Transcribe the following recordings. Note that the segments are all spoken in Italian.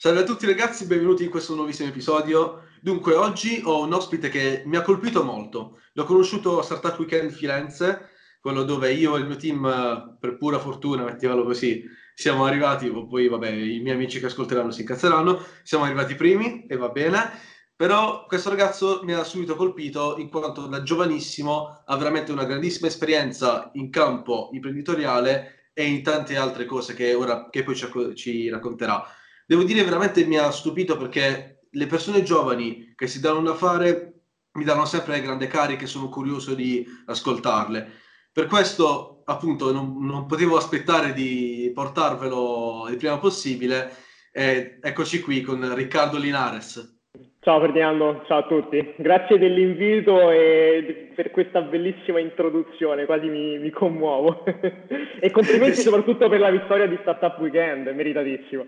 Salve a tutti ragazzi, benvenuti in questo nuovissimo episodio. Dunque, oggi ho un ospite che mi ha colpito molto. L'ho conosciuto a Startup Weekend Firenze, quello dove io e il mio team, per pura fortuna, mettiamolo così, siamo arrivati, poi vabbè, i miei amici che ascolteranno si incazzeranno, siamo arrivati primi e va bene. Però questo ragazzo mi ha subito colpito in quanto da giovanissimo ha veramente una grandissima esperienza in campo imprenditoriale e in tante altre cose che ora che poi ci, ci racconterà devo dire veramente mi ha stupito perché le persone giovani che si danno da fare mi danno sempre grande cariche, sono curioso di ascoltarle. Per questo, appunto, non, non potevo aspettare di portarvelo il prima possibile. E eccoci qui con Riccardo Linares. Ciao Ferdinando, ciao a tutti. Grazie dell'invito e per questa bellissima introduzione, quasi mi, mi commuovo. e complimenti soprattutto per la vittoria di Startup Weekend, meritatissimo.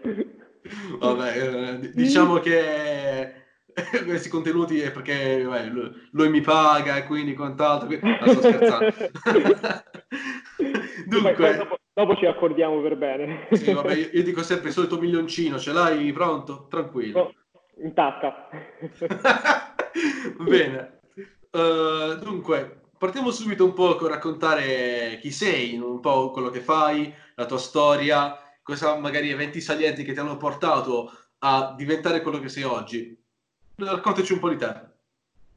Vabbè, eh, diciamo che questi contenuti è perché beh, lui mi paga e quindi quant'altro. Quindi... No, sto scherzando. Dunque, dopo, dopo, ci accordiamo per bene. sì, vabbè, io, io, dico sempre il solito milioncino, ce l'hai pronto? Tranquillo. Oh, in tasca. Bene. Uh, dunque, partiamo subito un po' con raccontare chi sei, un po' quello che fai, la tua storia cosa magari eventi salienti che ti hanno portato a diventare quello che sei oggi. Raccontaci un po' di te.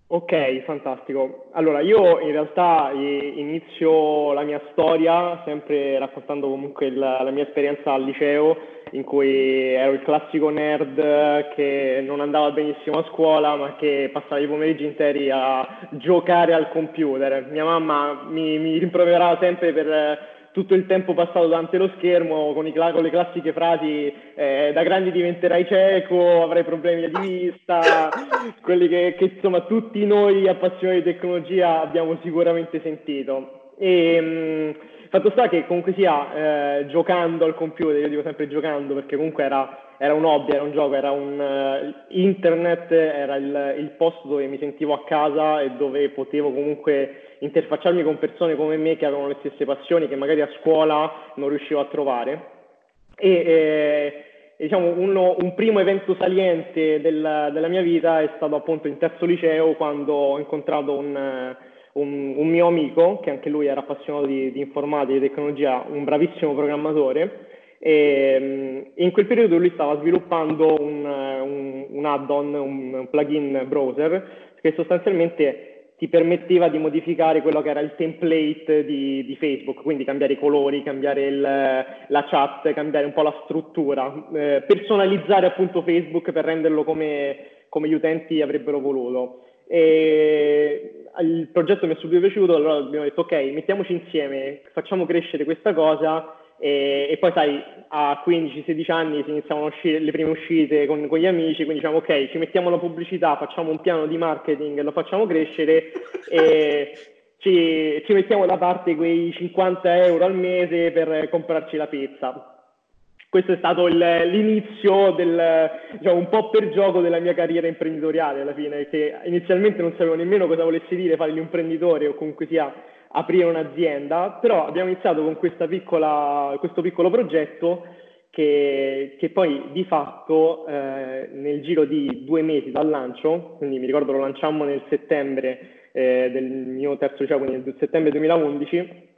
Ok, fantastico. Allora, io in realtà inizio la mia storia sempre raccontando comunque la, la, mia esperienza al liceo, in cui ero il classico nerd che non andava benissimo a scuola, ma che passava i pomeriggi interi a giocare al computer. Mia mamma mi, mi rimproverava sempre per tutto il tempo passato davanti allo schermo con, i, con le classiche frasi eh, da grandi diventerai cieco, avrai problemi di vista, quelli che, che, insomma tutti noi appassionati di tecnologia abbiamo sicuramente sentito. E, mh, mm, fatto sta che comunque sia eh, giocando al computer, io dico sempre giocando perché comunque era, era un hobby, era un gioco, era un uh, internet, era il, il posto dove mi sentivo a casa e dove potevo comunque interfacciarmi con persone come me che avevano le stesse passioni che magari a scuola non riuscivo a trovare. E, eh, diciamo, uno, un primo evento saliente del, della mia vita è stato appunto in terzo liceo quando ho incontrato un, un, un mio amico, che anche lui era appassionato di, di informatica e tecnologia, un bravissimo programmatore, e in quel periodo lui stava sviluppando un, un, un add-on, un plugin browser che sostanzialmente ti permetteva di modificare quello che era il template di, di Facebook, quindi cambiare i colori, cambiare il, la chat, cambiare un po' la struttura, eh, personalizzare appunto Facebook per renderlo come, come gli utenti avrebbero voluto. E il progetto mi è subito piaciuto, allora abbiamo detto ok, mettiamoci insieme, facciamo crescere questa cosa e, e, poi sai, a 15-16 anni si iniziano uscire, le prime uscite con, con, gli amici, quindi diciamo ok, ci mettiamo la pubblicità, facciamo un piano di marketing, lo facciamo crescere e ci, ci mettiamo da parte quei 50 euro al mese per comprarci la pizza. Questo è stato il, l'inizio del, diciamo, un po' per gioco della mia carriera imprenditoriale alla fine, che inizialmente non sapevo nemmeno cosa volessi dire fare l'imprenditore o comunque sia aprire un'azienda, però abbiamo iniziato con piccola, questo piccolo progetto che, che poi di fatto eh, nel giro di due mesi dal lancio, quindi mi ricordo lo lanciammo nel settembre eh, del mio terzo liceo, quindi nel settembre 2011,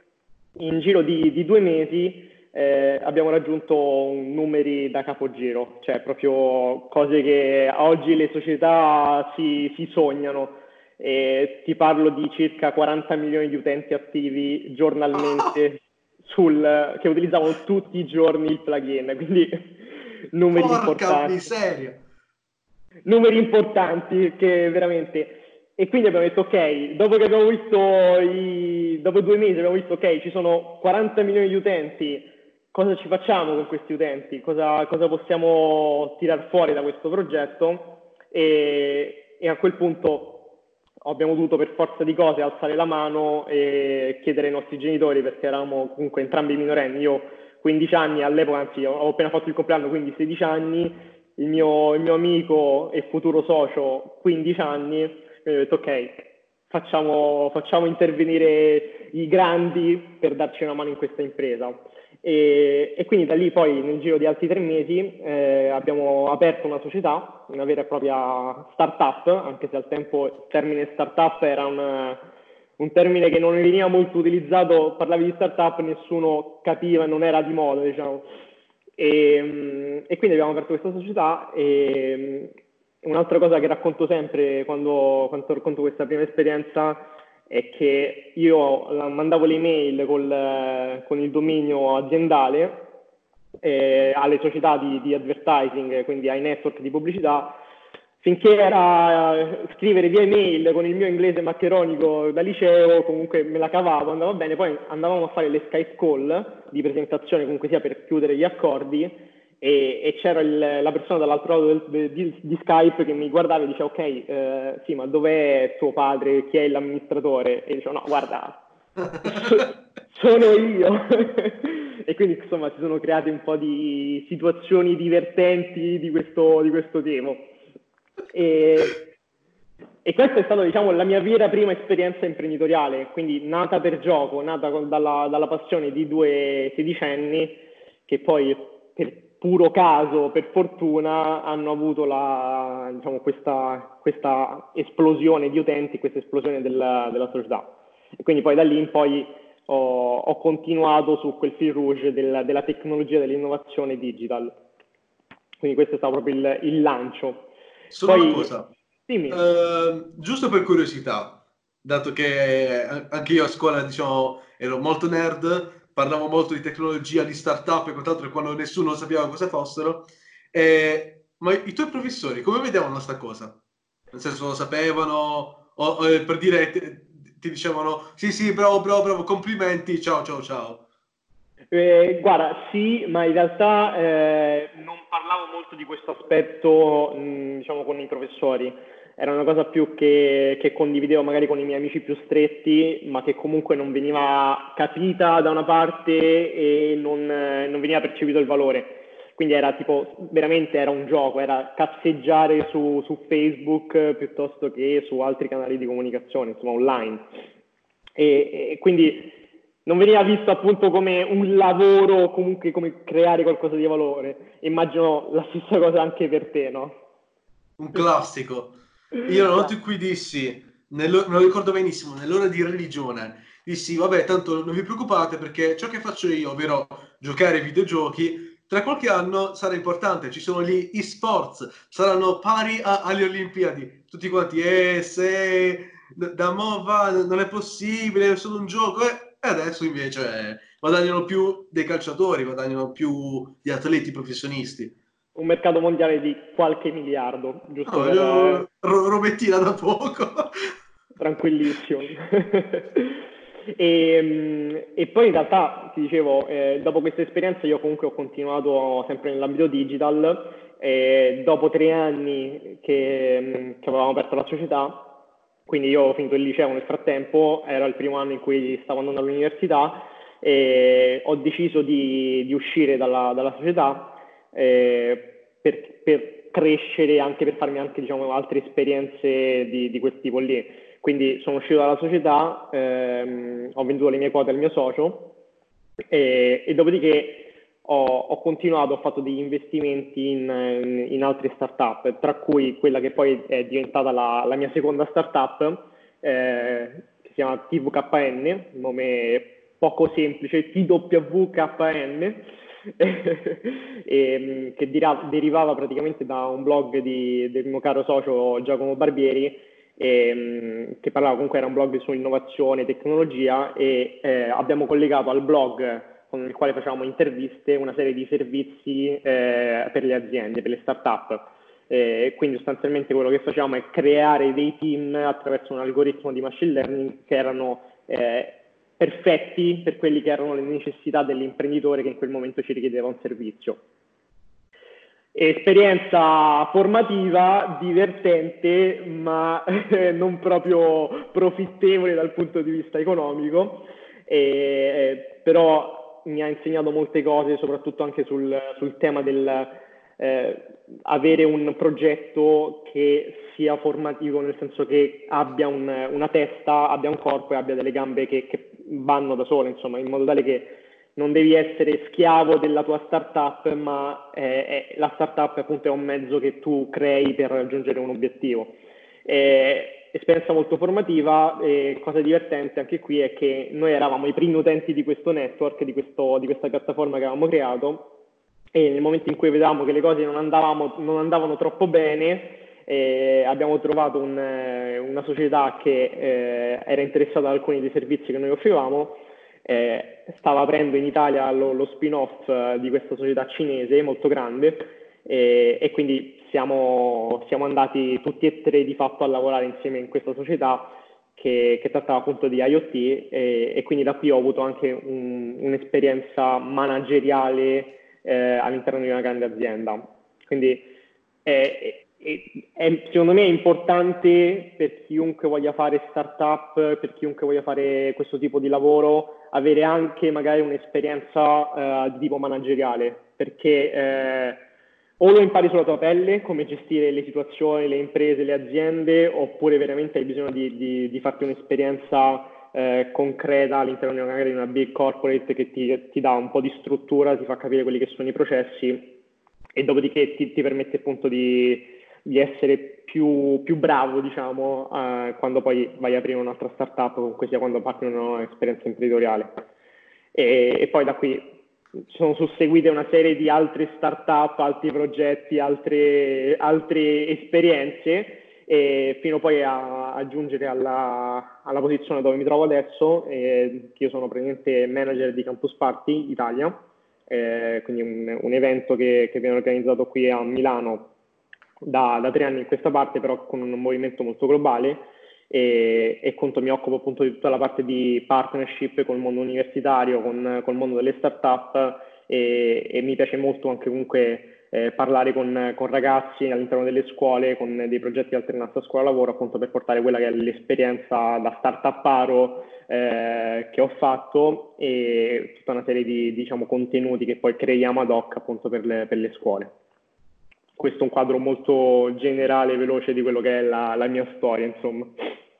in giro di, di due mesi eh, abbiamo raggiunto numeri da capogiro, cioè proprio cose che oggi le società si, si sognano. E ti parlo di circa 40 milioni di utenti attivi giornalmente sul, che utilizzavano tutti i giorni il plugin, quindi numeri Porca importanti. Miseria. Numeri importanti che veramente... E quindi abbiamo detto, ok, dopo che abbiamo visto, i... dopo due mesi abbiamo visto, ok, ci sono 40 milioni di utenti, cosa ci facciamo con questi utenti? Cosa, cosa possiamo tirar fuori da questo progetto? E, e a quel punto abbiamo dovuto per forza di cose alzare la mano e chiedere ai nostri genitori perché eravamo comunque entrambi minorenni, io 15 anni all'epoca, anzi ho appena fatto il compleanno, quindi 16 anni, il mio, il mio amico e futuro socio 15 anni, quindi ho detto ok, facciamo, facciamo intervenire i grandi per darci una mano in questa impresa. E, e, quindi da lì poi nel giro di altri tre mesi eh, abbiamo aperto una società, una vera e propria startup, anche se al tempo il termine startup era un, un termine che non veniva molto utilizzato, parlavi di startup, nessuno capiva, non era di moda, diciamo. E, e quindi abbiamo aperto questa società e un'altra cosa che racconto sempre quando, quando racconto questa prima esperienza è che io mandavo le email col, con il dominio aziendale eh, alle società di, di, advertising, quindi ai network di pubblicità, finché era scrivere via email con il mio inglese maccheronico da liceo, comunque me la cavavo, andava bene, poi andavamo a fare le Skype call di presentazione, comunque sia per chiudere gli accordi, e, e c'era il, la persona dall'altro lato del, di, di, Skype che mi guardava e diceva ok, eh, sì, ma dov'è tuo padre? Chi è l'amministratore? E dicevo no, guarda, sono io. e quindi insomma si sono create un po' di situazioni divertenti di questo, di questo tema. E, e questa è stata diciamo, la mia vera prima esperienza imprenditoriale, quindi nata per gioco, nata con, dalla, dalla passione di due sedicenni che poi puro caso, per fortuna, hanno avuto la, diciamo, questa, questa, esplosione di utenti, questa esplosione della, della, società. E quindi poi da lì in poi ho, ho continuato su quel fil rouge del, della tecnologia dell'innovazione digital. Quindi questo è stato proprio il, il lancio. Solo poi, una cosa, uh, giusto per curiosità, dato che anche io a scuola diciamo, ero molto nerd, parlavo molto di tecnologia, di startup e quant'altro quando nessuno sapeva cosa fossero. Eh, ma i tuoi professori come vedevano questa cosa? Nel senso lo sapevano o, o eh, per dire ti, ti, dicevano sì sì bravo bravo bravo complimenti ciao ciao ciao. Eh, guarda sì ma in realtà eh, non parlavo molto di questo aspetto mh, diciamo con i professori era una cosa più che, che, condividevo magari con i miei amici più stretti, ma che comunque non veniva capita da una parte e non, non veniva percepito il valore. Quindi era tipo, veramente era un gioco, era cazzeggiare su, su Facebook piuttosto che su altri canali di comunicazione, insomma online. E, e quindi non veniva visto appunto come un lavoro o comunque come creare qualcosa di valore. Immagino la stessa cosa anche per te, no? Un classico. Io una volta in cui dissi, nello, me lo ricordo benissimo, nell'ora di religione, dissi, vabbè, tanto non vi preoccupate perché ciò che faccio io, ovvero giocare ai videogiochi, tra qualche anno sarà importante, ci sono gli e-sports, saranno pari a, alle Olimpiadi. Tutti quanti, eh, se da mo va, non è possibile, è solo un gioco. E adesso invece eh, guadagnano più dei calciatori, guadagnano più gli atleti professionisti un mercato mondiale di qualche miliardo, giusto? No, per... io... robettina da poco. Tranquillissimo. e, mm, e, poi in realtà, ti dicevo, eh, dopo questa esperienza io comunque ho continuato sempre nell'ambito digital e dopo tre anni che, mm, che avevamo aperto la società, quindi io ho finito il liceo nel frattempo, era il primo anno in cui stavo andando all'università e ho deciso di, di uscire dalla, dalla società eh, per, per, crescere, anche per farmi anche diciamo, altre esperienze di, di quel tipo lì. Quindi sono uscito dalla società, ehm, ho venduto le mie quote al mio socio e, e dopodiché ho, ho, continuato, ho fatto degli investimenti in, in, in, altre startup, tra cui quella che poi è diventata la, la mia seconda startup, eh, che si chiama TVKN, nome poco semplice, TWKN, e, mm, che dira- derivava praticamente da un blog di, del mio caro socio Giacomo Barbieri, e, mm, che parlava comunque era un blog su innovazione e tecnologia e eh, abbiamo collegato al blog con il quale facevamo interviste una serie di servizi eh, per le aziende, per le start-up. Eh, quindi sostanzialmente quello che facevamo è creare dei team attraverso un algoritmo di machine learning che erano eh, perfetti per quelle che erano le necessità dell'imprenditore che in quel momento ci richiedeva un servizio. Esperienza formativa, divertente, ma non proprio profittevole dal punto di vista economico, e, però mi ha insegnato molte cose, soprattutto anche sul, sul tema del eh, avere un progetto che sia formativo, nel senso che abbia un, una testa, abbia un corpo e abbia delle gambe che, che vanno da sole, insomma, in modo tale che non devi essere schiavo della tua startup, ma eh, la startup appunto è un mezzo che tu crei per raggiungere un obiettivo. Eh, esperienza molto formativa e cosa divertente anche qui è che noi eravamo i primi utenti di questo network, di, questo, di questa piattaforma che avevamo creato e nel momento in cui vedevamo che le cose non, andavamo, non andavano troppo bene eh, abbiamo trovato un, una società che eh, era interessata ad alcuni dei servizi che noi offrivamo eh, stava aprendo in Italia lo, lo spin-off eh, di questa società cinese molto grande e, e quindi siamo, siamo, andati tutti e tre di fatto a lavorare insieme in questa società che, che trattava appunto di IoT e, e, quindi da qui ho avuto anche un, un'esperienza manageriale eh, all'interno di una grande azienda. Quindi è, è, secondo me è importante per chiunque voglia fare startup, per chiunque voglia fare questo tipo di lavoro, avere anche magari un'esperienza eh, di tipo manageriale, perché eh, o lo impari sulla tua pelle, come gestire le situazioni, le imprese, le aziende, oppure veramente hai bisogno di, di, di farti un'esperienza eh, concreta all'interno di magari una big corporate che ti, ti, dà un po' di struttura, ti fa capire quelli che sono i processi e dopodiché ti, ti permette appunto di di essere più, più bravo, diciamo, eh, quando poi vai a aprire un'altra startup, comunque sia quando parti un'esperienza imprenditoriale. E, e, poi da qui sono susseguite una serie di altre startup, altri progetti, altre, altre esperienze, e fino poi a, a giungere alla, alla, posizione dove mi trovo adesso, eh, io sono praticamente manager di Campus Party Italia, eh, quindi un, un evento che, che viene organizzato qui a Milano da, da, tre anni in questa parte, però con un movimento molto globale e, e conto, mi occupo appunto di tutta la parte di partnership con il mondo universitario, con, il mondo delle start-up e, e, mi piace molto anche comunque eh, parlare con, con, ragazzi all'interno delle scuole, con dei progetti di alternanza scuola-lavoro, appunto per portare quella che è l'esperienza da start-uparo eh, che ho fatto e tutta una serie di diciamo, contenuti che poi creiamo ad hoc appunto per le, per le scuole questo è un quadro molto generale e veloce di quello che è la, la mia storia, insomma.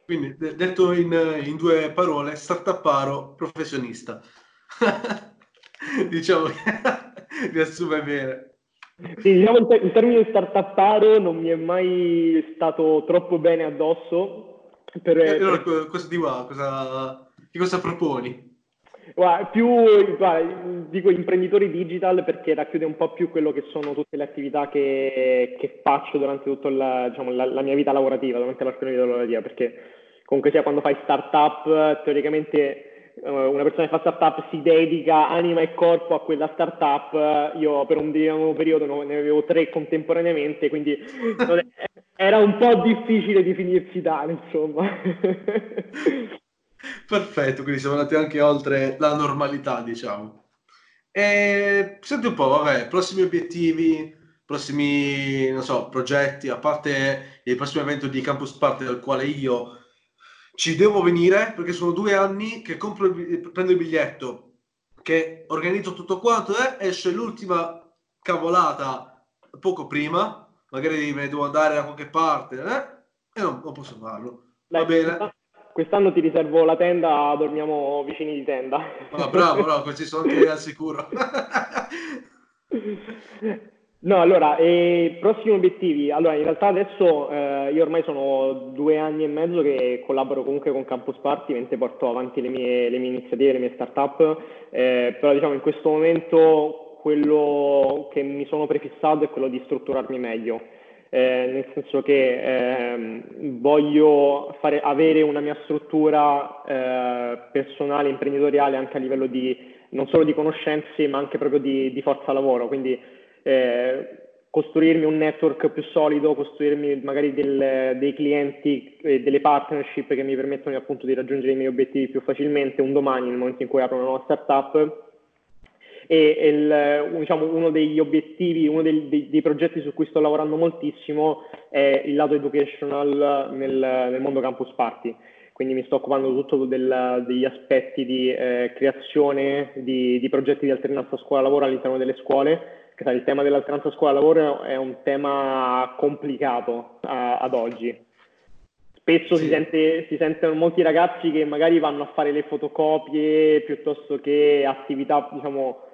Quindi, detto in, in due parole, startuparo professionista. diciamo che riassume bene. Sì, diciamo il, il termine startuparo non mi è mai stato troppo bene addosso. Per, e allora, per... cosa ti va? Cosa, cosa proponi? Guarda, più guarda, dico imprenditori digital perché racchiude un po' più quello che sono tutte le attività che, che faccio durante tutta la, diciamo, la, la, mia vita lavorativa, durante la mia vita lavorativa, perché comunque sia quando fai startup, teoricamente uh, una persona che fa startup si dedica anima e corpo a quella startup, io per un, un periodo ne avevo tre contemporaneamente, quindi era un po' difficile definirsi tale, insomma. Perfetto, quindi siamo andati anche oltre la normalità, diciamo. E senti un po', vabbè, prossimi obiettivi, prossimi, non so, progetti, a parte il prossimo evento di Campus Party al quale io ci devo venire, perché sono due anni che compro il, prendo il biglietto, che organizzo tutto quanto, eh, esce l'ultima cavolata poco prima, magari me ne devo andare da qualche parte, eh, e non, non posso farlo. Va bene. Quest'anno ti riservo la tenda, dormiamo vicini di tenda. Oh, bravo, bravo, questi sono anche al sicuro. No, allora, eh, prossimi obiettivi. Allora, in realtà adesso eh, io ormai sono due anni e mezzo che collaboro comunque con Campus Party, mentre porto avanti le mie, le mie iniziative, le mie startup, eh, però diciamo in questo momento quello che mi sono prefissato è quello di strutturarmi meglio eh, nel senso che eh, voglio fare, avere una mia struttura eh, personale, imprenditoriale anche a livello di non solo di conoscenze ma anche proprio di, di forza lavoro, quindi eh, costruirmi un network più solido, costruirmi magari del, dei clienti e delle partnership che mi permettono appunto di raggiungere i miei obiettivi più facilmente un domani nel momento in cui apro una nuova startup e il, diciamo, uno degli obiettivi, uno dei, dei, dei, progetti su cui sto lavorando moltissimo è il lato educational nel, nel mondo campus party. Quindi mi sto occupando tutto del, degli aspetti di eh, creazione di, di, progetti di alternanza scuola-lavoro all'interno delle scuole. Il tema dell'alternanza scuola-lavoro è un tema complicato uh, ad oggi spesso sì. si, sente, si, sentono molti ragazzi che magari vanno a fare le fotocopie piuttosto che attività, diciamo,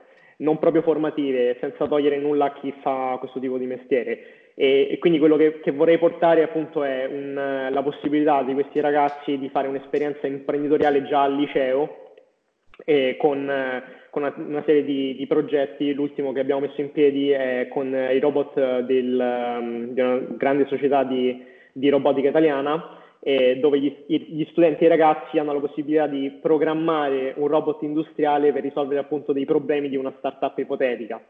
non proprio formative, senza togliere nulla a chi fa questo tipo di mestiere. E, e quindi quello che, che, vorrei portare appunto è un, la possibilità di questi ragazzi di fare un'esperienza imprenditoriale già al liceo con, con una, una, serie di, di, progetti. L'ultimo che abbiamo messo in piedi è con i robot del, di una grande società di, di robotica italiana eh, dove gli, gli, studenti e i ragazzi hanno la possibilità di programmare un robot industriale per risolvere appunto dei problemi di una startup ipotetica.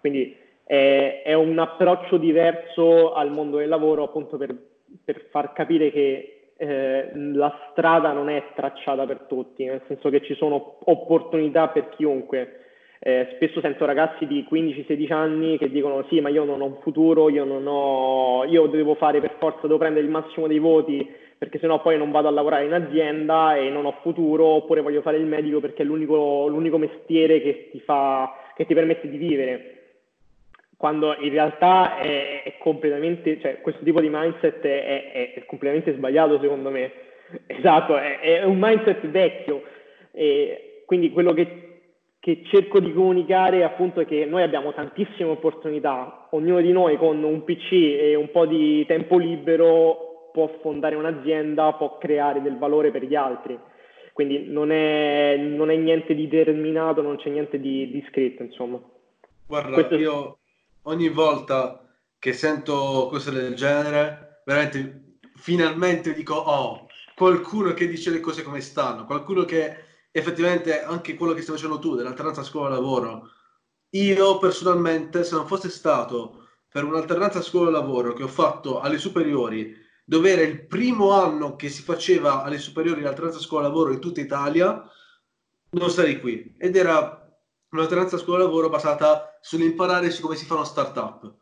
Quindi eh, è un approccio diverso al mondo del lavoro appunto per, per far capire che eh, la strada non è tracciata per tutti, nel senso che ci sono opportunità per chiunque. Eh, spesso sento ragazzi di 15-16 anni che dicono sì ma io non ho un futuro, io, non ho, io devo fare per forza, devo prendere il massimo dei voti perché sennò poi non vado a lavorare in azienda e non ho futuro, oppure voglio fare il medico perché è l'unico, l'unico mestiere che ti, fa, che ti permette di vivere. Quando in realtà è, è completamente, cioè questo tipo di mindset è, è, è completamente sbagliato secondo me. Esatto, è, un mindset vecchio. E quindi quello che, che cerco di comunicare appunto è che noi abbiamo tantissime opportunità, ognuno di noi con un PC e un po' di tempo libero può fondare un'azienda, può creare del valore per gli altri. Quindi non è, non è niente di determinato, non c'è niente di, di scritto, insomma. Guarda, Questo... io ogni volta che sento cose del genere, veramente finalmente dico, oh, qualcuno che dice le cose come stanno, qualcuno che effettivamente anche quello che stai facendo tu dell'alternanza scuola-lavoro. Io personalmente, se non fosse stato per un'alternanza scuola-lavoro che ho fatto alle superiori dove era il primo anno che si faceva alle superiori l'alternanza scuola-lavoro in tutta Italia, non sarei qui. Ed era un'alternanza scuola-lavoro basata sull'imparare su come si fa una startup.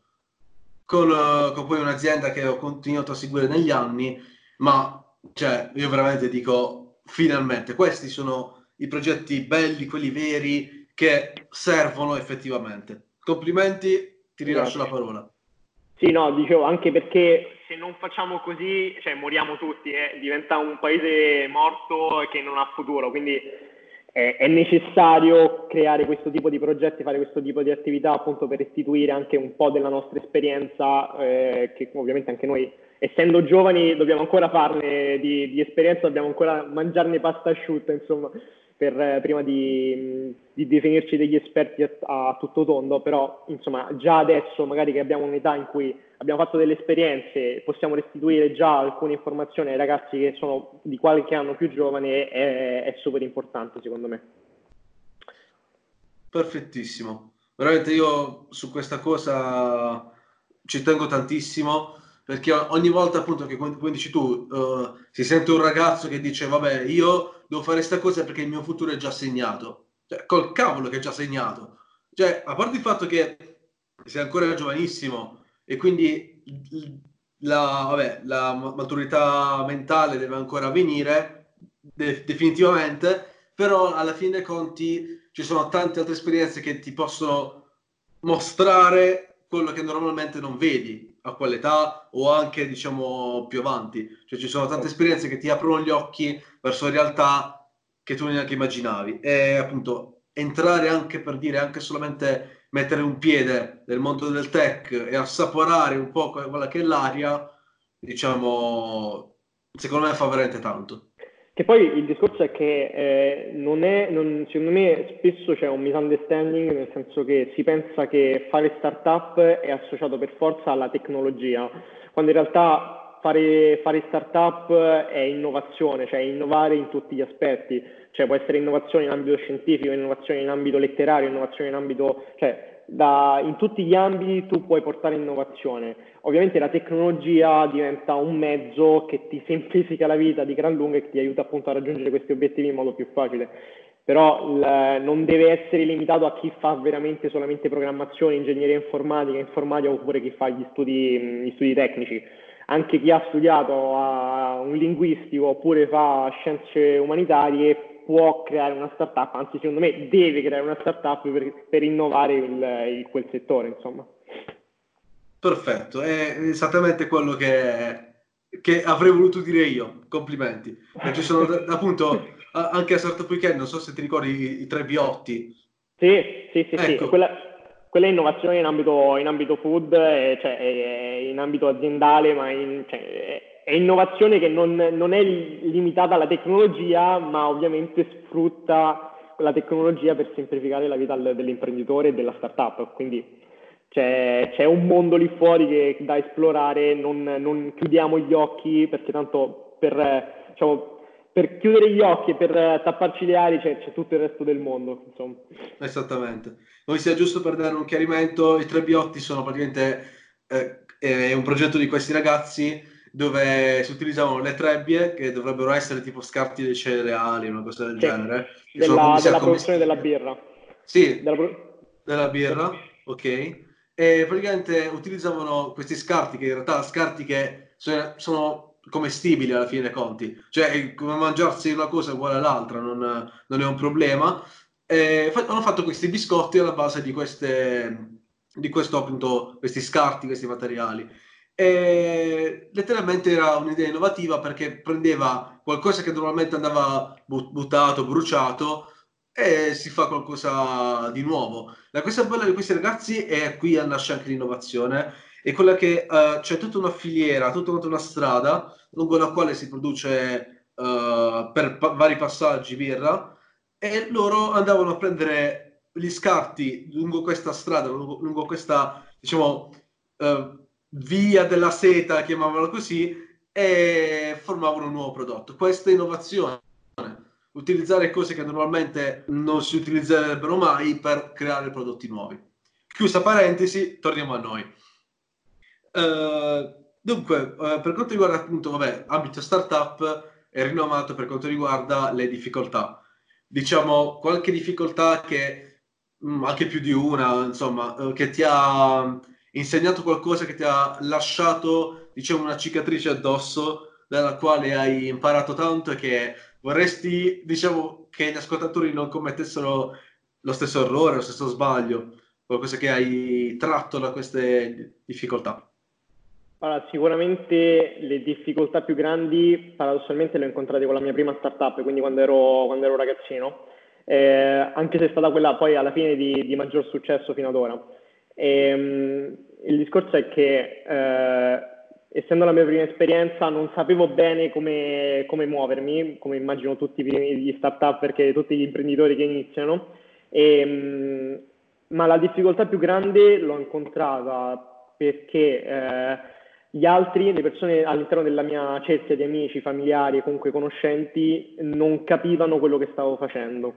Con, uh, con poi un'azienda che ho continuato a seguire negli anni, ma cioè, io veramente dico, finalmente, questi sono i progetti belli, quelli veri, che servono effettivamente. Complimenti, ti rilascio la parola. Sì, no, dicevo anche perché se non facciamo così, cioè moriamo tutti, eh, diventa un paese morto che non ha futuro, quindi eh, è necessario creare questo tipo di progetti, fare questo tipo di attività appunto per restituire anche un po' della nostra esperienza, eh, che ovviamente anche noi, essendo giovani, dobbiamo ancora farne di, di esperienza, dobbiamo ancora mangiarne pasta asciutta, insomma per, eh, prima di, di, definirci degli esperti a, a, tutto tondo, però insomma già adesso magari che abbiamo un'età in cui abbiamo fatto delle esperienze, possiamo restituire già alcune informazioni ai ragazzi che sono di qualche anno più giovani, è, è super importante secondo me. Perfettissimo, veramente io su questa cosa ci tengo tantissimo perché ogni volta appunto che come dici tu uh, si sente un ragazzo che dice vabbè io devo fare questa cosa perché il mio futuro è già segnato. Cioè col cavolo che è già segnato. Cioè a parte il fatto che sei ancora giovanissimo e quindi la, vabbè, la maturità mentale deve ancora avvenire de- definitivamente però alla fine dei conti ci sono tante altre esperienze che ti possono mostrare quello che normalmente non vedi a quell'età o anche diciamo più avanti. Cioè ci sono tante esperienze che ti aprono gli occhi verso realtà che tu neanche immaginavi. E appunto entrare anche per dire anche solamente mettere un piede nel mondo del tech e assaporare un po' quella che è l'aria, diciamo, secondo me fa veramente tanto. Che poi il discorso è che eh, non è, non, secondo me spesso c'è un misunderstanding, nel senso che si pensa che fare startup è associato per forza alla tecnologia, quando in realtà fare, fare startup è innovazione, cioè innovare in tutti gli aspetti, cioè può essere innovazione in ambito scientifico, innovazione in ambito letterario, innovazione in ambito, cioè da, in tutti gli ambiti tu puoi portare innovazione. Ovviamente la tecnologia diventa un mezzo che ti semplifica la vita di gran lunga e che ti aiuta appunto a raggiungere questi obiettivi in modo più facile. Però l- non deve essere limitato a chi fa veramente solamente programmazione, ingegneria informatica, informatica oppure chi fa gli studi, gli studi tecnici. Anche chi ha studiato un linguistico oppure fa scienze umanitarie può creare una startup, anzi secondo me deve creare una startup per, per innovare il, il, quel settore, insomma. Perfetto, è esattamente quello che che avrei voluto dire io. Complimenti. Ci sono appunto anche a Startup Weekend, non so se ti ricordi i, i tre biotti. Sì, sì, sì, ecco. sì. Quella, quella è innovazione in ambito, in ambito food, eh, cioè in ambito aziendale, ma in, cioè, è innovazione che non, non, è limitata alla tecnologia, ma ovviamente sfrutta la tecnologia per semplificare la vita dell'imprenditore e della startup. Quindi c'è, c'è, un mondo lì fuori che da esplorare, non, non chiudiamo gli occhi perché tanto per, diciamo, per, chiudere gli occhi e per tapparci le ali c'è, c'è tutto il resto del mondo. Insomma. Esattamente. Noi sia giusto per dare un chiarimento, i tre biotti sono praticamente eh, è un progetto di questi ragazzi dove si utilizzavano le trebbie che dovrebbero essere tipo scarti dei cereali, una cosa del sì. genere. Della, della produzione della birra. Sì, della, pro... della birra, ok e praticamente utilizzavano questi scarti che in realtà scarti che sono commestibili alla fine dei conti, cioè come mangiarsi una cosa uguale all'altra non, non è un problema. E hanno fatto questi biscotti alla base di queste di questo appunto questi scarti, questi materiali. E letteralmente era un'idea innovativa perché prendeva qualcosa che normalmente andava buttato, bruciato e si fa qualcosa di nuovo. La cosa bella di questi ragazzi è qui nasce anche l'innovazione, è quella che uh, c'è tutta una filiera, tutta una strada lungo la quale si produce uh, per pa- vari passaggi birra e loro andavano a prendere gli scarti lungo questa strada, lungo, lungo questa diciamo uh, via della seta, chiamavano così, e formavano un nuovo prodotto. Questa innovazione utilizzare cose che normalmente non si utilizzerebbero mai per creare prodotti nuovi. Chiusa parentesi, torniamo a noi. Uh, dunque, uh, per quanto riguarda appunto, vabbè, ambito startup è rinomato per quanto riguarda le difficoltà. Diciamo, qualche difficoltà che, mh, mm, anche più di una, insomma, uh, che ti ha insegnato qualcosa, che ti ha lasciato, diciamo, una cicatrice addosso, dalla quale hai imparato tanto e che vorresti, diciamo, che gli ascoltatori non commettessero lo stesso errore, lo stesso sbaglio, qualcosa che hai tratto da queste difficoltà? Allora, sicuramente le difficoltà più grandi paradossalmente le ho incontrate con la mia prima startup, quindi quando ero, quando ero ragazzino, eh, anche se è stata quella poi alla fine di, di maggior successo fino ad ora. E, ehm, il discorso è che eh, essendo la mia prima esperienza non sapevo bene come, come muovermi, come immagino tutti gli start-up perché tutti gli imprenditori che iniziano, e, ehm, ma la difficoltà più grande l'ho incontrata perché eh, gli altri, le persone all'interno della mia cerchia di amici, familiari e comunque conoscenti non capivano quello che stavo facendo.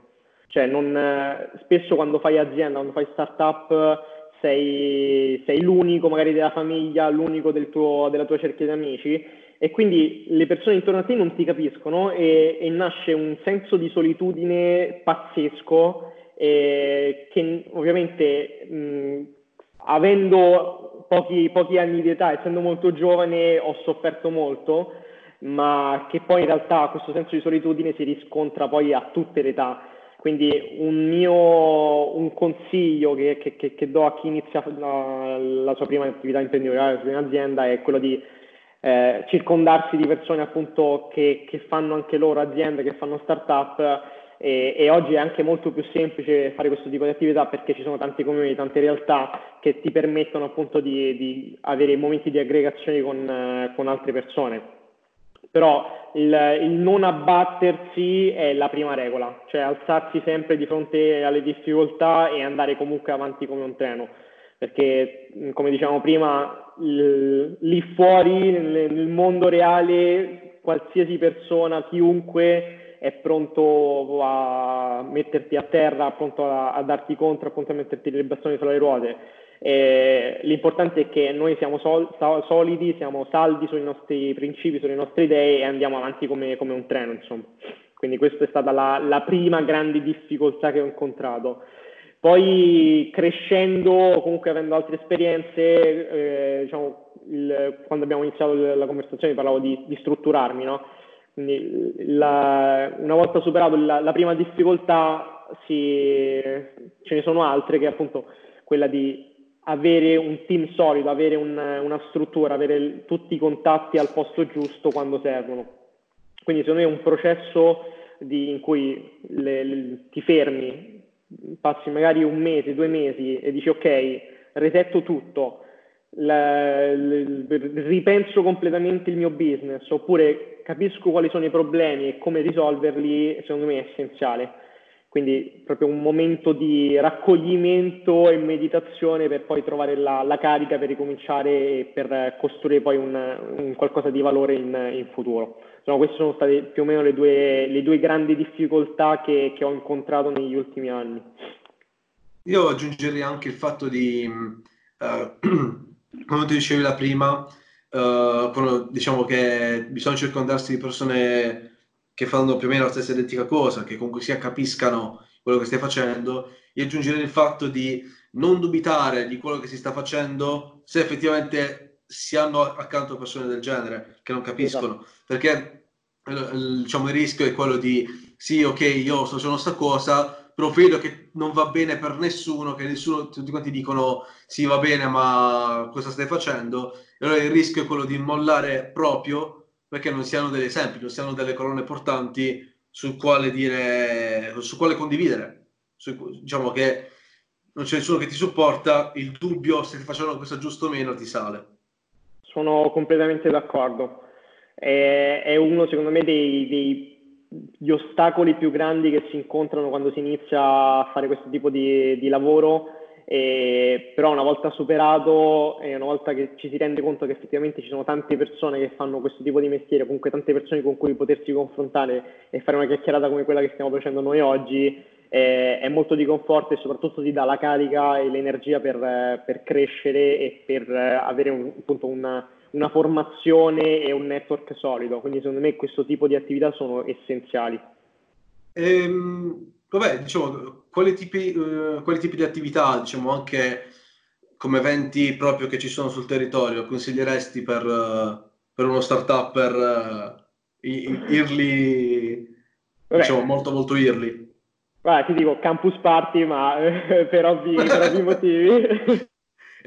Cioè, non, eh, spesso quando fai azienda, quando fai startup, sei, sei l'unico magari della famiglia, l'unico del tuo, della tua cerchia di amici. E quindi le persone intorno a te non ti capiscono e, e nasce un senso di solitudine pazzesco eh, che ovviamente mh, avendo pochi, pochi anni di età, essendo molto giovane, ho sofferto molto, ma che poi in realtà questo senso di solitudine si riscontra poi a tutte le età quindi un mio un consiglio che, che, che do a chi inizia la, la, sua prima attività imprenditoriale, la sua prima azienda, è quello di eh, circondarsi di persone appunto che, che, fanno anche loro aziende, che fanno start-up e, e, oggi è anche molto più semplice fare questo tipo di attività perché ci sono tanti comuni, tante realtà che ti permettono appunto di, di avere momenti di aggregazione con, eh, con altre persone però il, il, non abbattersi è la prima regola, cioè alzarsi sempre di fronte alle difficoltà e andare comunque avanti come un treno, perché come diciamo prima, il, lì fuori nel, nel mondo reale qualsiasi persona, chiunque è pronto a metterti a terra, pronto a, a darti contro, appunto a metterti le bastoni sulle ruote l'importante è che noi siamo sol- solidi, siamo saldi sui nostri principi, sulle nostre idee e andiamo avanti come, come un treno, insomma. Quindi questa è stata la, la, prima grande difficoltà che ho incontrato. Poi crescendo, comunque avendo altre esperienze, eh, diciamo, il, quando abbiamo iniziato la conversazione parlavo di, di strutturarmi, no? Quindi la, una volta superato la, la prima difficoltà si, ce ne sono altre che appunto quella di avere un team solido, avere un, una struttura, avere tutti i contatti al posto giusto quando servono. Quindi secondo me è un processo di, in cui le, le, ti fermi, passi magari un mese, due mesi e dici ok, resetto tutto, la, ripenso completamente il mio business oppure capisco quali sono i problemi e come risolverli, secondo me è essenziale. Quindi proprio un momento di raccoglimento e meditazione per poi trovare la, la carica per ricominciare e per costruire poi un, un qualcosa di valore in, in futuro. Insomma, queste sono state più o meno le due, le due grandi difficoltà che, che, ho incontrato negli ultimi anni. Io aggiungerei anche il fatto di, uh, come ti dicevi la prima, quando, diciamo che bisogna circondarsi di persone che fanno più o meno la stessa identica cosa, che comunque sia capiscano quello che stai facendo, e aggiungere il fatto di non dubitare di quello che si sta facendo se effettivamente si hanno accanto persone del genere che non capiscono, esatto. perché diciamo, il rischio è quello di sì, ok, io sto facendo questa cosa, però vedo che non va bene per nessuno, che nessuno, tutti quanti dicono sì, va bene, ma cosa stai facendo? E allora il rischio è quello di mollare proprio perché non siano degli esempi, non siano delle colonne portanti sul quale dire, su quale condividere. Su, diciamo che non c'è nessuno che ti supporta, il dubbio se ti facciano questo giusto o meno ti sale. Sono completamente d'accordo. È, è uno, secondo me, dei, dei ostacoli più grandi che si incontrano quando si inizia a fare questo tipo di, di lavoro e, però una volta superato e una volta che ci si rende conto che effettivamente ci sono tante persone che fanno questo tipo di mestiere, comunque tante persone con cui potersi confrontare e fare una chiacchierata come quella che stiamo facendo noi oggi, eh, è molto di conforto e soprattutto ti dà la carica e l'energia per, per crescere e per avere un, appunto una, una formazione e un network solido. Quindi secondo me questo tipo di attività sono essenziali. Ehm, vabbè, diciamo, quali tipi, uh, quali tipi di attività, diciamo, anche come eventi proprio che ci sono sul territorio, consiglieresti per, uh, per uno startup per uh, early, diciamo, molto molto early? Guarda, ti dico campus party, ma per ovvi, per ovvi motivi.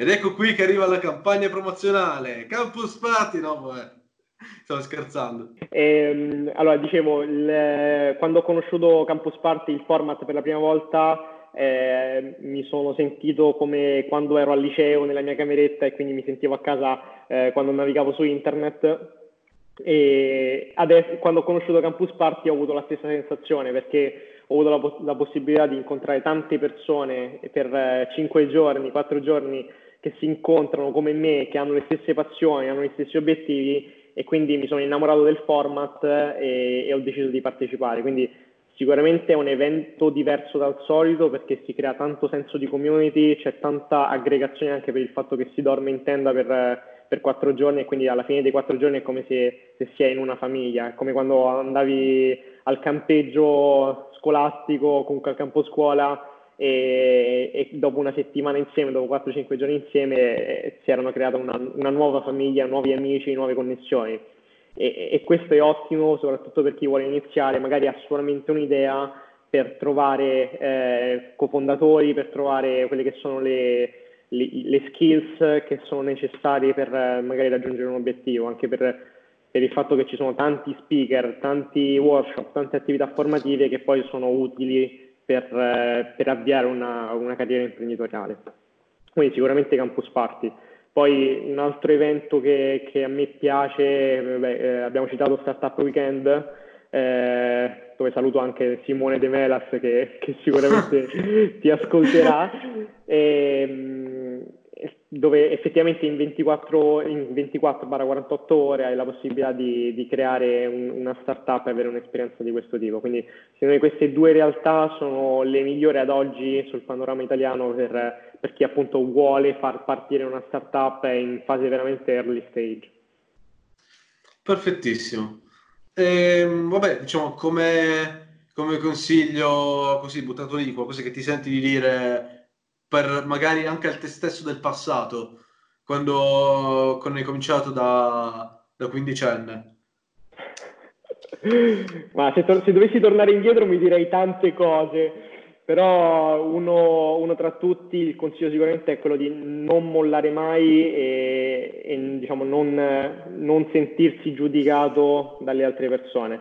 Ed ecco qui che arriva la campagna promozionale. Campus Party, no, vabbè. Stavo scherzando. Ehm, allora, dicevo, il, quando ho conosciuto Campus Party, il format per la prima volta, eh, mi sono sentito come quando ero al liceo nella mia cameretta e quindi mi sentivo a casa eh, quando navigavo su internet. E adesso, quando ho conosciuto Campus Party ho avuto la stessa sensazione perché ho avuto la, la possibilità di incontrare tante persone per eh, 5 giorni, 4 giorni che si incontrano come me, che hanno le stesse passioni, hanno gli stessi obiettivi e quindi mi sono innamorato del format e, e ho deciso di partecipare. Quindi sicuramente è un evento diverso dal solito perché si crea tanto senso di community, c'è tanta aggregazione anche per il fatto che si dorme in tenda per, per quattro giorni e quindi alla fine dei quattro giorni è come se, se si è in una famiglia, è come quando andavi al campeggio scolastico, comunque al campo scuola e, e, dopo una settimana insieme, dopo 4-5 giorni insieme, eh, si erano create una, una, nuova famiglia, nuovi amici, nuove connessioni. E, e, questo è ottimo soprattutto per chi vuole iniziare, magari ha solamente un'idea per trovare eh, cofondatori, per trovare quelle che sono le, le, le skills che sono necessarie per eh, magari raggiungere un obiettivo, anche per, per il fatto che ci sono tanti speaker, tanti workshop, tante attività formative che poi sono utili per, eh, per avviare una, una, carriera imprenditoriale. Quindi sicuramente Campus Party. Poi un altro evento che, che a me piace, beh, eh, abbiamo citato Startup Weekend, eh, dove saluto anche Simone De Melas che, che sicuramente ti ascolterà. E, ehm, dove effettivamente in 24, in 24-48 ore hai la possibilità di, di creare un, una startup e avere un'esperienza di questo tipo. Quindi secondo me queste due realtà sono le migliori ad oggi sul panorama italiano per, per chi appunto vuole far partire una startup in fase veramente early stage. Perfettissimo. Ehm, vabbè, diciamo come, come consiglio così buttato lì, qualcosa che ti senti di dire per magari anche al te stesso del passato, quando, quando hai cominciato da, da quindicenne? Ma se, to- se, dovessi tornare indietro mi direi tante cose, però uno, uno, tra tutti, il consiglio sicuramente è quello di non mollare mai e, e diciamo, non, non, sentirsi giudicato dalle altre persone.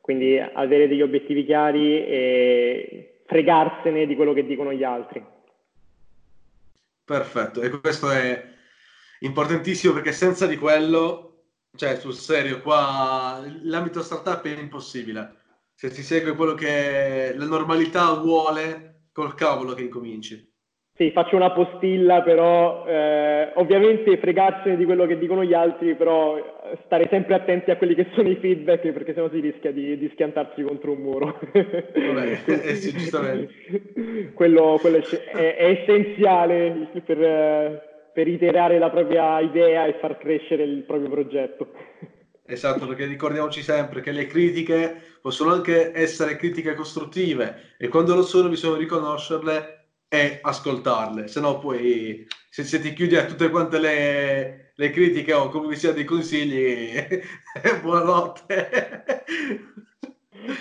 Quindi avere degli obiettivi chiari e fregarsene di quello che dicono gli altri. Perfetto, e questo è importantissimo perché senza di quello, cioè sul serio, qua l'ambito startup è impossibile se si segue quello che la normalità vuole, col cavolo che incominci. Sì, faccio una postilla, però eh, ovviamente fregarsene di quello che dicono gli altri, però stare sempre attenti a quelli che sono i feedback, perché sennò si rischia di, di schiantarsi contro un muro. Vabbè, eh, sì, giustamente. quello, quello è, è, essenziale per, per iterare la propria idea e far crescere il proprio progetto. Esatto, perché ricordiamoci sempre che le critiche possono anche essere critiche costruttive e quando lo sono bisogna riconoscerle e ascoltarle, se no poi se, se, ti chiudi a tutte quante le, le critiche o comunque sia dei consigli, buonanotte.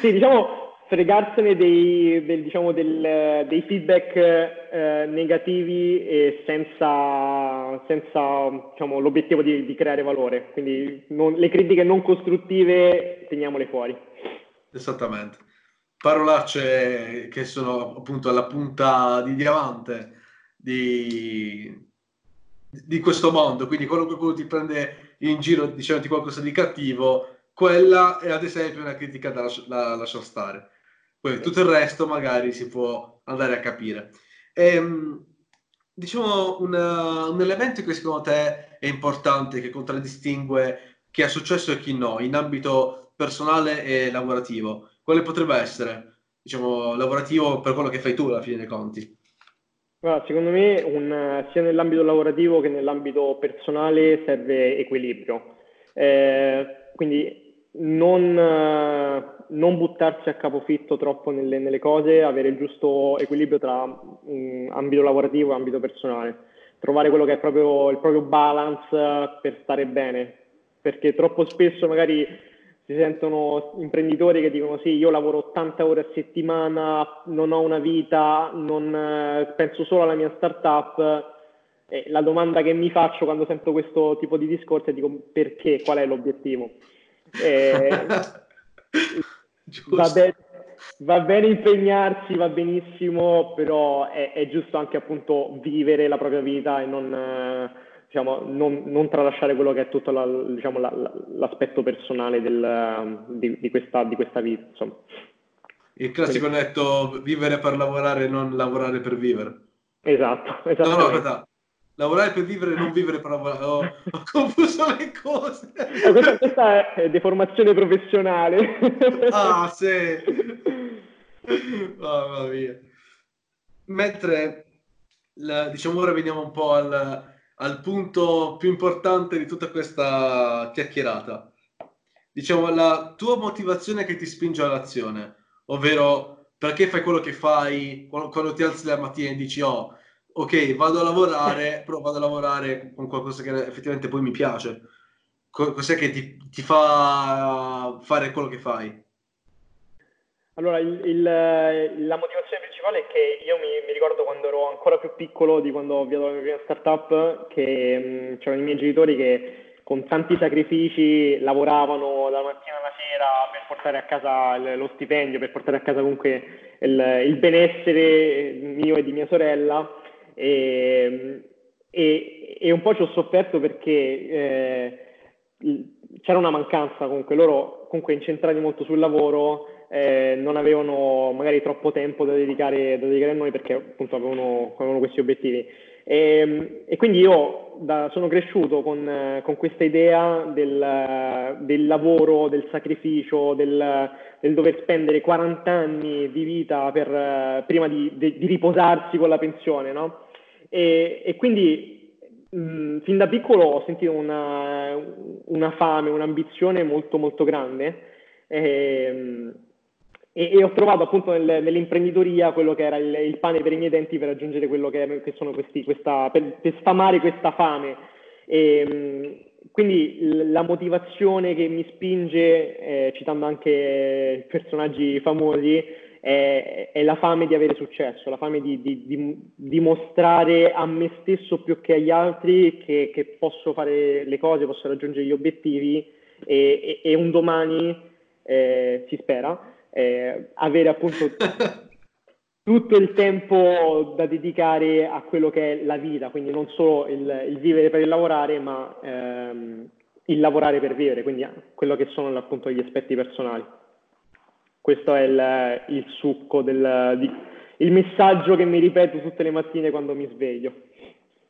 Sì, diciamo fregarsene dei, del, diciamo, del, dei feedback eh, negativi e senza, senza diciamo, l'obiettivo di, di, creare valore. Quindi non, le critiche non costruttive teniamole fuori. Esattamente. Parolacce che sono appunto alla punta di diamante di, di questo mondo, quindi quello che ti prende in giro dicendoti qualcosa di cattivo, quella è ad esempio una critica da, da lasciare stare. Poi tutto il resto magari si può andare a capire. E, ehm, diciamo una, un elemento che secondo te è importante, che contraddistingue chi ha successo e chi no, in ambito personale e lavorativo, quale potrebbe essere? Diciamo, lavorativo per quello che fai tu alla fine dei conti. Guarda, secondo me un, sia nell'ambito lavorativo che nell'ambito personale serve equilibrio. Eh, quindi non non buttarsi a capofitto troppo nelle, nelle, cose, avere il giusto equilibrio tra um, ambito lavorativo e ambito personale, trovare quello che è proprio il proprio balance per stare bene, perché troppo spesso magari si sentono imprenditori che dicono sì, io lavoro 80 ore a settimana, non ho una vita, non, eh, penso solo alla mia startup. E la domanda che mi faccio quando sento questo tipo di discorso è dico perché, qual è l'obiettivo? E, Va, be- va, bene impegnarsi, va benissimo, però è, è, giusto anche appunto vivere la propria vita e non, diciamo, non, non tralasciare quello che è tutto la, diciamo, la, la, l'aspetto personale del, di, di, questa, di, questa, vita. Insomma. Il classico Quindi... detto vivere per lavorare, non lavorare per vivere. Esatto, esatto. No, no, aspetta, lavorare per vivere, non vivere per lavorare. Ho, ho confuso le cose. Eh, questa, questa, è deformazione professionale. ah, sì. Mamma mia. Mentre, la, diciamo, ora veniamo un po' al, al punto più importante di tutta questa chiacchierata. Diciamo, la tua motivazione che ti spinge all'azione, ovvero perché fai quello che fai quando, quando ti alzi la mattina e dici, oh, ok, vado a lavorare, però vado a lavorare con qualcosa che effettivamente poi mi piace. Cos'è che ti, ti fa fare quello che fai? Allora, il, il, la motivazione principale è che io mi, mi, ricordo quando ero ancora più piccolo di quando ho avviato la mia prima startup, che mh, c'erano i miei genitori che con tanti sacrifici lavoravano dalla mattina alla sera per portare a casa lo stipendio, per portare a casa comunque il, il benessere mio e di mia sorella. E, e, e un po' ci ho sofferto perché eh, c'era una mancanza comunque, loro comunque incentrati molto sul lavoro, eh, non avevano magari troppo tempo da dedicare, da dedicare a noi perché appunto avevano, avevano questi obiettivi. E, e, quindi io da, sono cresciuto con, con questa idea del, del, lavoro, del sacrificio, del, del, dover spendere 40 anni di vita per, prima di, di, di riposarsi con la pensione, no? E, e quindi mh, fin da piccolo ho sentito una, una fame, un'ambizione molto molto grande e, e, e ho trovato appunto nel, nell'imprenditoria quello che era il, il, pane per i miei denti per raggiungere quello che, che sono questi, questa, per, per sfamare questa fame. E, quindi la motivazione che mi spinge, eh, citando anche personaggi famosi, è, è, è, la fame di avere successo, la fame di, di, di, dimostrare a me stesso più che agli altri che, che posso fare le cose, posso raggiungere gli obiettivi e, e, e un domani, eh, si spera, eh, avere appunto tutto il tempo da dedicare a quello che è la vita, quindi non solo il, il vivere per il lavorare, ma ehm, il lavorare per vivere, quindi quello che sono appunto gli aspetti personali. Questo è il, il succo, del, di, il messaggio che mi ripeto tutte le mattine quando mi sveglio.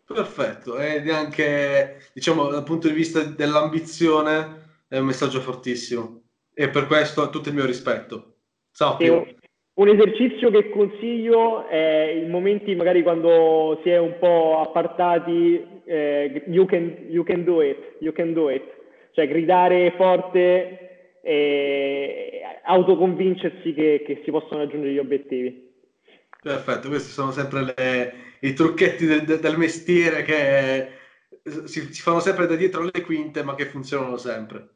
Perfetto, ed anche, diciamo, dal punto di vista dell'ambizione, è un messaggio fortissimo. E per questo tutto il mio rispetto. Sappio. Sì, un esercizio che consiglio è in momenti magari quando si è un po' appartati, eh, you, can, you can do it, you can do it. Cioè gridare forte e autoconvincersi che, che si possono raggiungere gli obiettivi. Perfetto, questi sono sempre le, i trucchetti del, del mestiere che si, si, fanno sempre da dietro le quinte, ma che funzionano sempre.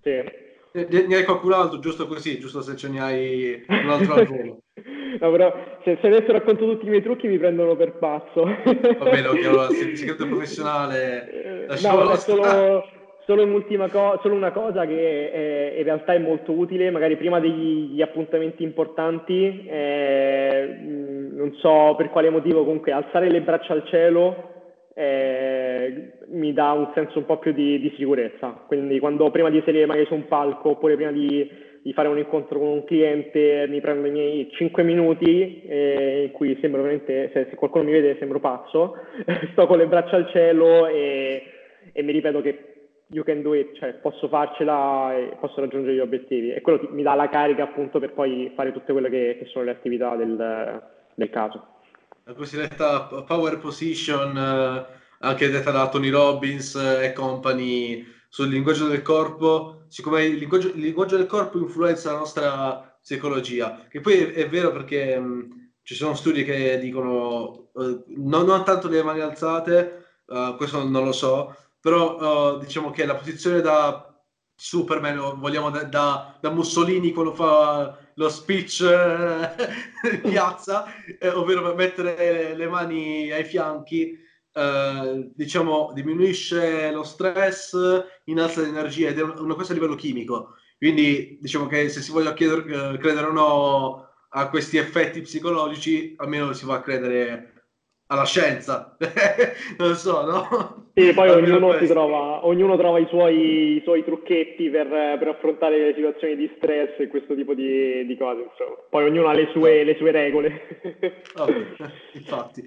Sì. Ne, hai qualcun altro, giusto così, giusto se ce ne hai un altro al volo. no, però se, se, adesso racconto tutti i miei trucchi mi prendono per pazzo. Va bene, ok, allora, il segreto professionale... Eh, no, è solo, solo, co- solo, una cosa che è, in realtà è molto utile, magari prima degli appuntamenti importanti, eh, non so per quale motivo, comunque alzare le braccia al cielo eh, mi dà un senso un po' più di, di, sicurezza. Quindi quando prima di salire magari su un palco oppure prima di, di fare un incontro con un cliente mi prendo i miei 5 minuti eh, in cui sembro veramente, se, se, qualcuno mi vede sembro pazzo, sto con le braccia al cielo e, e, mi ripeto che you can do it, cioè posso farcela e posso raggiungere gli obiettivi e quello mi dà la carica appunto per poi fare tutte quelle che, che sono le attività del, del caso la cosiddetta power position, eh, anche detta da Tony Robbins eh, e compagni sul linguaggio del corpo, siccome il linguaggio, il linguaggio del corpo influenza la nostra psicologia, che poi è, è vero perché mh, ci sono studi che dicono uh, non, non, tanto le mani alzate, uh, questo non lo so, però uh, diciamo che la posizione da Superman, vogliamo da, da, da Mussolini quando fa lo speech eh, in piazza, eh, ovvero mettere le mani ai fianchi, eh, diciamo, diminuisce lo stress, innalza l'energia ed è una cosa a livello chimico. Quindi diciamo che se si voglia chiedere, eh, credere o no a questi effetti psicologici, almeno si va a credere alla scienza, non so, no? Sì, poi ognuno, trova, ognuno trova i suoi, i suoi trucchetti per, per, affrontare le situazioni di stress e questo tipo di, di cose, insomma. Poi ognuno ha le sue, le sue regole. Oh, infatti.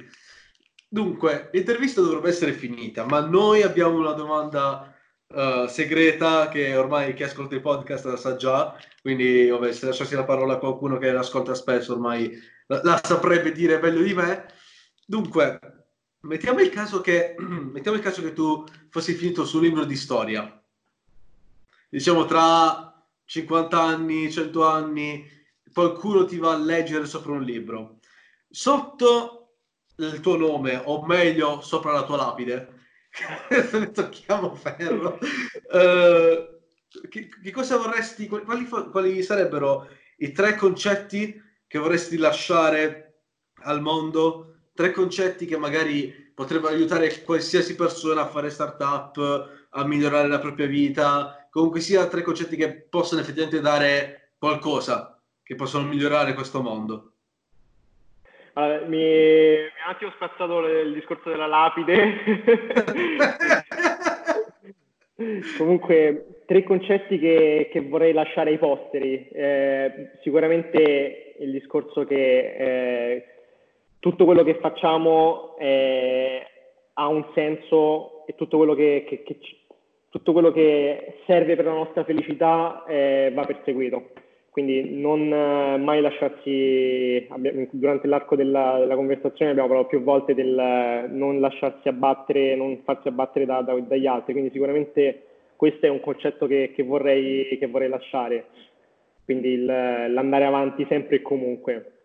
Dunque, l'intervista dovrebbe essere finita, ma noi abbiamo una domanda uh, segreta che ormai chi ascolta il podcast la sa già, quindi vabbè, se lasciassi la parola a qualcuno che l'ascolta spesso ormai la, la saprebbe dire meglio di me. Dunque, mettiamo il, caso che, mettiamo il caso che tu fossi finito sul libro di storia. Diciamo tra 50 anni, 100 anni, qualcuno ti va a leggere sopra un libro. Sotto il tuo nome, o meglio, sopra la tua lapide, ne tocchiamo ferro. Uh, che, che, cosa vorresti, quali, quali sarebbero i tre concetti che vorresti lasciare al mondo tre concetti che magari potrebbero aiutare qualsiasi persona a fare startup, a migliorare la propria vita, comunque sia tre concetti che possono effettivamente dare qualcosa, che possono migliorare questo mondo. Allora, mi, mi ha un attimo spazzato il discorso della lapide. Comunque, tre concetti che, che, vorrei lasciare ai posteri. Eh, sicuramente il discorso che eh, tutto quello che facciamo eh, ha un senso e tutto quello che, che, che, tutto quello che serve per la nostra felicità eh, va perseguito. Quindi non eh, mai lasciarsi, abbiamo, durante l'arco della, della, conversazione abbiamo parlato più volte del non lasciarsi abbattere, non farsi abbattere da, da, dagli altri, quindi sicuramente questo è un concetto che, che vorrei, vorrei, lasciare, quindi il, l'andare avanti sempre e comunque.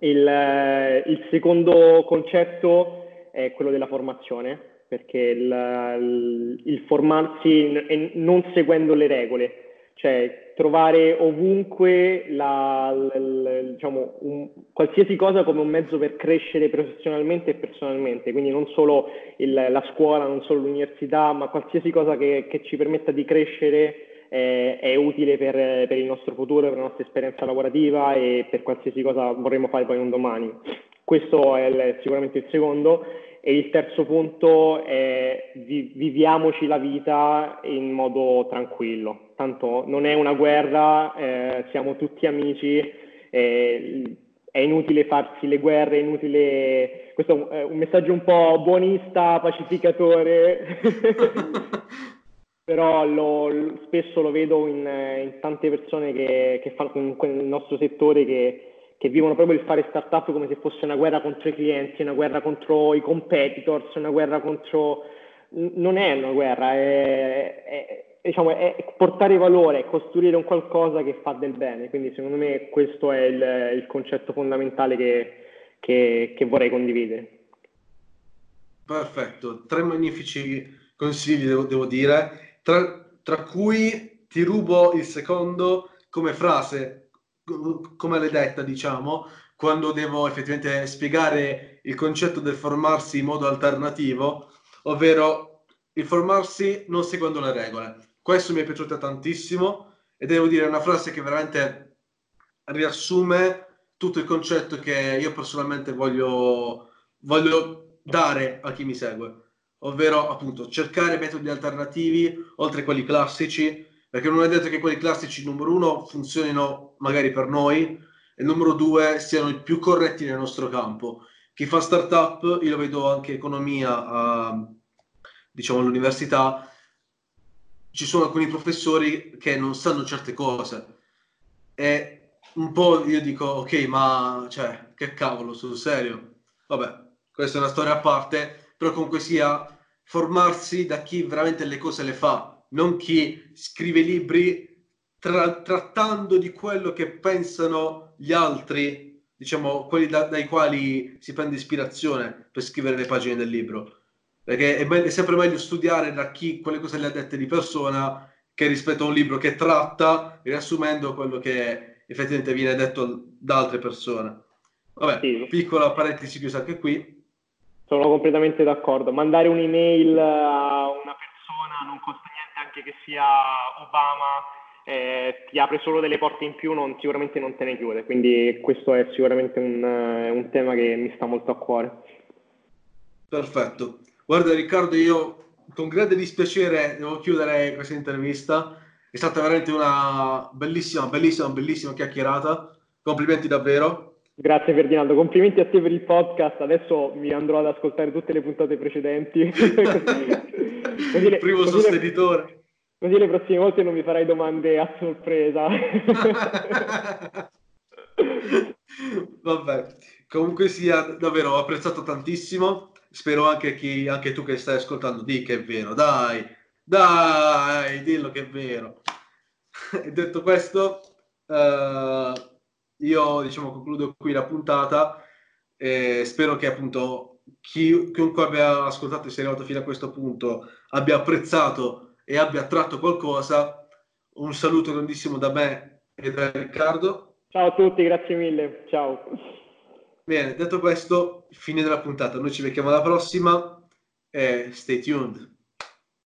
Il, eh, il, secondo concetto è quello della formazione, perché il, il, formarsi non seguendo le regole, cioè trovare ovunque la, la, la, diciamo, un, qualsiasi cosa come un mezzo per crescere professionalmente e personalmente, quindi non solo il, la scuola, non solo l'università, ma qualsiasi cosa che, che ci permetta di crescere è, è utile per, per, il nostro futuro, per la nostra esperienza lavorativa e per qualsiasi cosa vorremmo fare poi un domani. Questo è il, sicuramente il secondo. E il terzo punto è vi, viviamoci la vita in modo tranquillo. Tanto non è una guerra, eh, siamo tutti amici, eh, è inutile farsi le guerre, è inutile... Questo è un messaggio un po' buonista, pacificatore, però lo, spesso lo vedo in, in tante persone che, che fanno comunque nel nostro settore che che vivono proprio il fare startup come se fosse una guerra contro i clienti, una guerra contro i competitors, una guerra contro... Non è una guerra, è, è, diciamo, è portare valore, costruire un qualcosa che fa del bene. Quindi secondo me questo è il, il concetto fondamentale che, che vorrei condividere. Perfetto, tre magnifici consigli devo, devo dire, tra, tra cui ti rubo il secondo come frase come l'hai detta, diciamo, quando devo effettivamente spiegare il concetto del formarsi in modo alternativo, ovvero il formarsi non secondo le regole. Questo mi è piaciuto tantissimo e devo dire una frase che veramente riassume tutto il concetto che io personalmente voglio, voglio dare a chi mi segue, ovvero appunto cercare metodi alternativi oltre a quelli classici perché non è detto che quelli classici numero uno funzionino magari per noi e numero due siano i più corretti nel nostro campo. Chi fa startup, io lo vedo anche economia a, diciamo all'università, ci sono alcuni professori che non sanno certe cose. E un po' io dico ok ma cioè che cavolo sul serio? Vabbè questa è una storia a parte però comunque sia formarsi da chi veramente le cose le fa non chi scrive libri tra- trattando di quello che pensano gli altri, diciamo quelli da- dai quali si prende ispirazione per scrivere le pagine del libro. Perché è, me- è sempre meglio studiare da chi quelle cose le ha dette di persona che rispetto a un libro che tratta riassumendo quello che effettivamente viene detto da altre persone. Vabbè, sì. piccola parentesi chiusa anche qui. Sono completamente d'accordo. Mandare un'email a una persona non costa anche che sia Obama eh, ti apre solo delle porte in più, non, sicuramente non te ne chiude. Quindi questo è sicuramente un, un, tema che mi sta molto a cuore. Perfetto. Guarda Riccardo, io con grande dispiacere devo chiudere questa intervista. È stata veramente una bellissima, bellissima, bellissima chiacchierata. Complimenti davvero. Grazie Ferdinando, complimenti a te per il podcast. Adesso mi andrò ad ascoltare tutte le puntate precedenti. così le, Primo così sostenitore. Le, così le prossime volte non mi farai domande a sorpresa. Vabbè, comunque sia, davvero ho apprezzato tantissimo. Spero anche, chi, anche tu che stai ascoltando di che è vero. Dai, dai, dillo che è vero. E detto questo, uh, io diciamo concludo qui la puntata. E spero che appunto chi, chiunque abbia ascoltato e sia arrivato fino a questo punto abbia apprezzato e abbia attratto qualcosa. Un saluto grandissimo da me e da Riccardo. Ciao a tutti, grazie mille. Ciao. Bene, detto questo, fine della puntata. Noi ci becchiamo alla prossima e stay tuned.